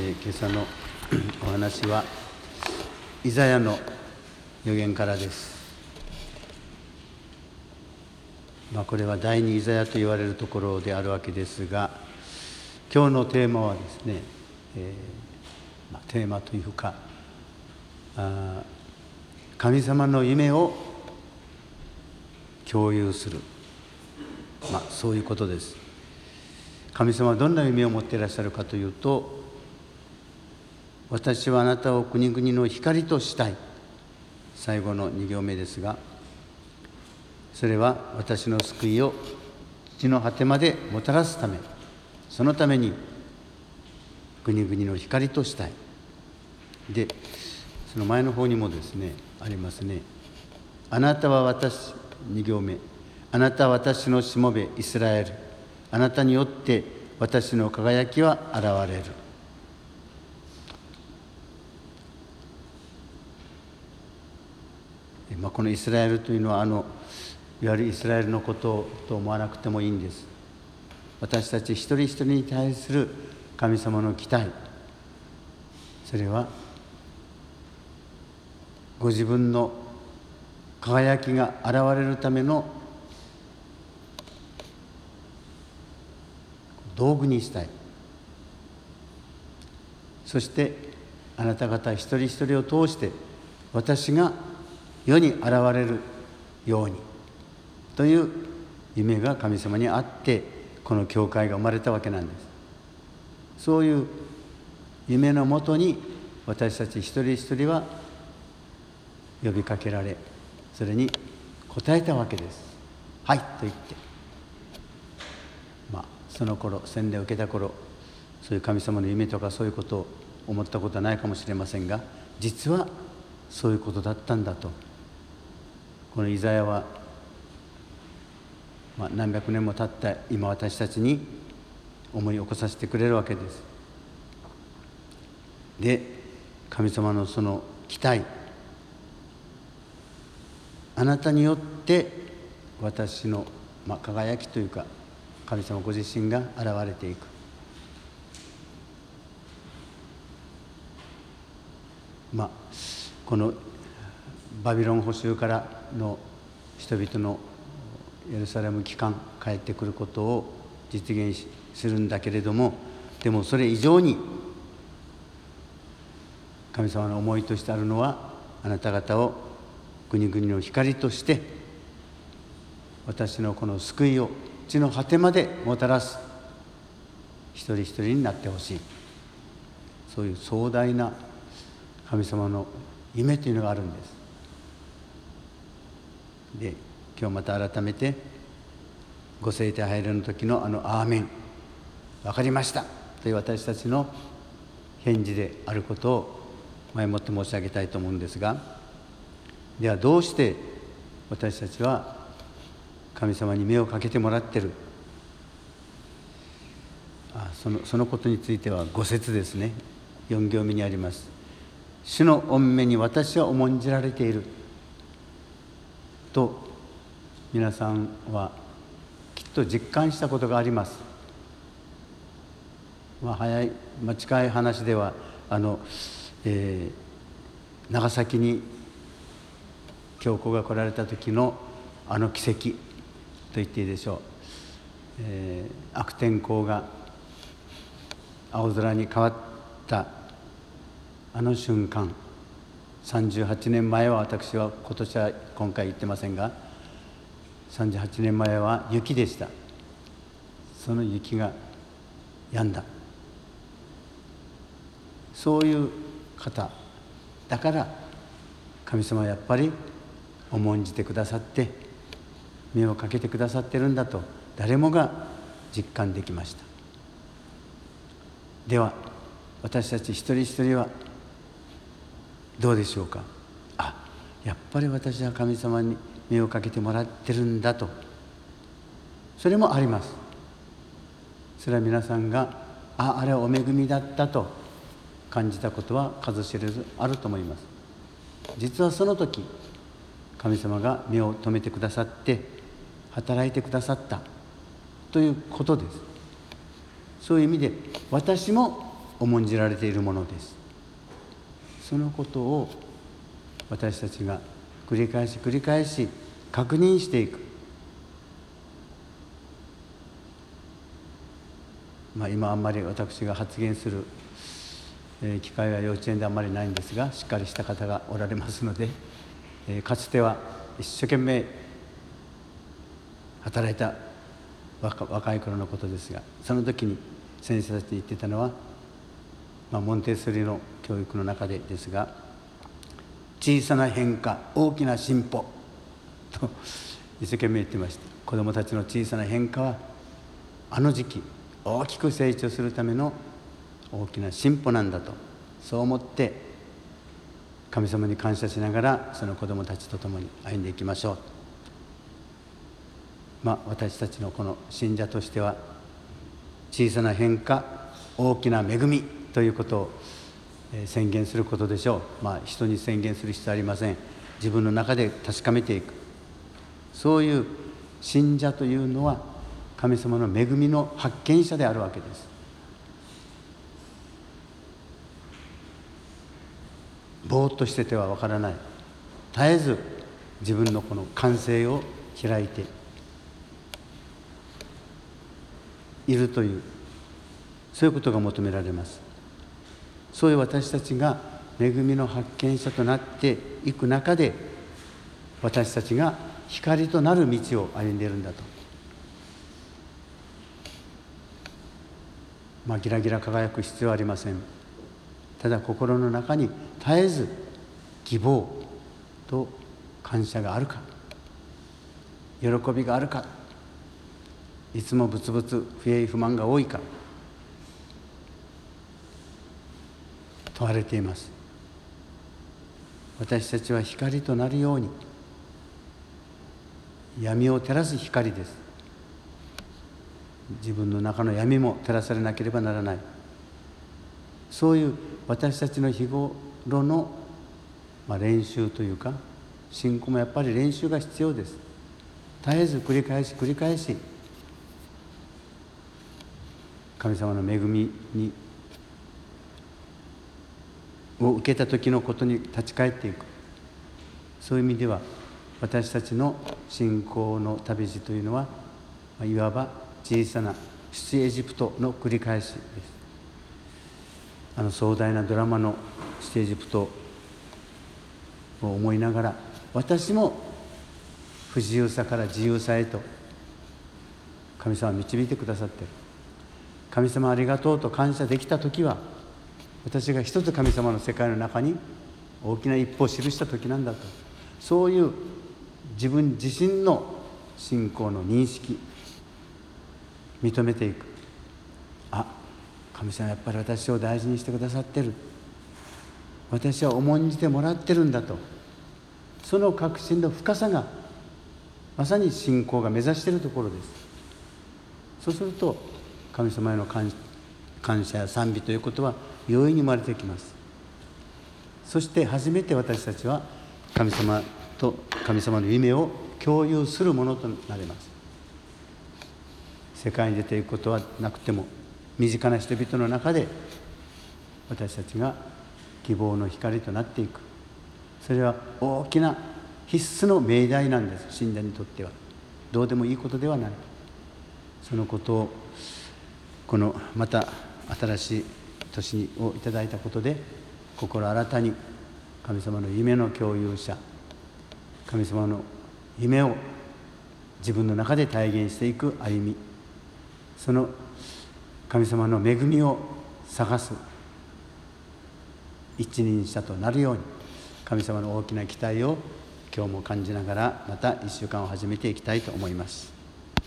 えー、今朝の お話はイザヤの予言からです、まあ、これは第二イザヤと言われるところであるわけですが今日のテーマはですね、えーまあ、テーマというかあ神様の夢を共有する、まあ、そういうことです。神様はどんな夢を持っていらっしゃるかというと私はあなたを国々の光としたい。最後の2行目ですがそれは私の救いを地の果てまでもたらすためそのために国々の光としたい。でその前の方にもですねありますね。あなたは私2行目。あなたは私のしもべイスラエル。あなたによって私の輝きは現れる。まあ、このイスラエルというのはあのいわゆるイスラエルのことと思わなくてもいいんです。私たち一人一人に対する神様の期待。それはご自分の輝きが現れるための道具にしたい。そしてあなた方一人一人を通して私が世に現れるようにという夢が神様にあってこの教会が生まれたわけなんです。そういう夢のもとに私たち一人一人は呼びかけられそれに応えたわけです。はいと言って。まあその頃洗礼を受けた頃そういう神様の夢とかそういうことを思ったことはないかもしれませんが実はそういうことだったんだと。このイザヤは、まあ、何百年も経った今私たちに思い起こさせてくれるわけです。で神様のその期待あなたによって私の、まあ、輝きというか神様ご自身が現れていくまあこのバビロン捕囚からの人々のエルサレム帰還帰ってくることを実現するんだけれどもでもそれ以上に神様の思いとしてあるのはあなた方を国々の光として私のこの救いを地の果てまでもたらす一人一人になってほしい。そういう壮大な神様の夢というのがあるんです。で今日また改めてご聖体入るの時のあの「アーメン」分かりましたという私たちの返事であることを前もって申し上げたいと思うんですがではどうして私たちは神様に目をかけてもらってるあそのそのことについては五節ですね。4行目にあります「主の御目に私は重んじられている」と皆さんはきっと実感したことがあります。まあ、早い、まあ、近い話ではあの、えー、長崎に教皇が来られた時のあの奇跡と言っていいでしょう、えー、悪天候が青空に変わったあの瞬間38年前は私は今年は今回言ってませんが38年前は雪でした。その雪が止んだ。そういう方だから神様はやっぱり重んじてくださって目をかけてくださってるんだと誰もが実感できました。では私たち一人一人はどうでしょうか？あやっぱり私は神様に目をかけてもらってるんだと。それもあります。それは皆さんがああれはお恵みだったと。感じたことは数知れずあると思います。実はその時神様が目を留めてくださって働いてくださった。ということです。そういう意味で私も重んじられているものです。そのことを私たちが繰り返し繰り返し確認していく。まあ今あんまり私が発言する機会は幼稚園であんまりないんですがしっかりした方がおられますのでかつては一生懸命働いた若い頃のことですがその時に先生たちに言ってたのは、まあ、モンテッソリの教育の中でですが小さな変化大きな進歩 と一生懸命言ってました。子どもたちの小さな変化はあの時期大きく成長するための大きな進歩なんだとそう思って神様に感謝しながらその子どもたちと共に歩んでいきましょう。まあ私たちのこの信者としては小さな変化大きな恵みということを宣言することでしょう。まあ人に宣言する必要ありません。自分の中で確かめていく。そういう信者というのは神様の恵みの発見者であるわけです。ぼーっとしててはわからない。絶えず自分のこの感性を開いているというそういうことが求められます。そういう私たちが恵みの発見者となっていく中で私たちが光となる道を歩んでいるんだと。まあギラギラ輝く必要はありません。ただ心の中に絶えず希望と感謝があるか。喜びがあるか。いつもブツブツ不平不満が多いか。問われています。私たちは光となるように闇を照らす光です。自分の中の闇も照らされなければならない。そういう私たちの日頃の、ま、練習というか信仰もやっぱり練習が必要です。絶えず繰り返し繰り返し神様の恵みにを受けた時のことに立ち返っていく。そういう意味では私たちの信仰の旅路というのはいわば小さな出エジプトの繰り返しです。あの壮大なドラマの出エジプトを思いながら私も不自由さから自由さへと神様は導いてくださってる。神様ありがとうと感謝できた時は私が一つ神様の世界の中に大きな一歩を記した時なんだと。そういう自分自身の信仰の認識認めていく。あ神様やっぱり私を大事にしてくださってる。私は重んじてもらってるんだと。その確信の深さがまさに信仰が目指しているところです。そうすると神様への感謝や賛美ということは容易に生まれてきます。そして初めて私たちは神様と神様の夢を共有するものとなります。世界に出ていくことはなくても身近な人々の中で私たちが希望の光となっていく。それは大きな必須の命題なんです。信者にとっては。どうでもいいことではない。そのことをこのまた新しい年をいただいたことで心新たに神様の夢の共有者神様の夢を自分の中で体現していく歩みその神様の恵みを探す一人者となるように神様の大きな期待を今日も感じながらまた1週間を始めていきたいと思います。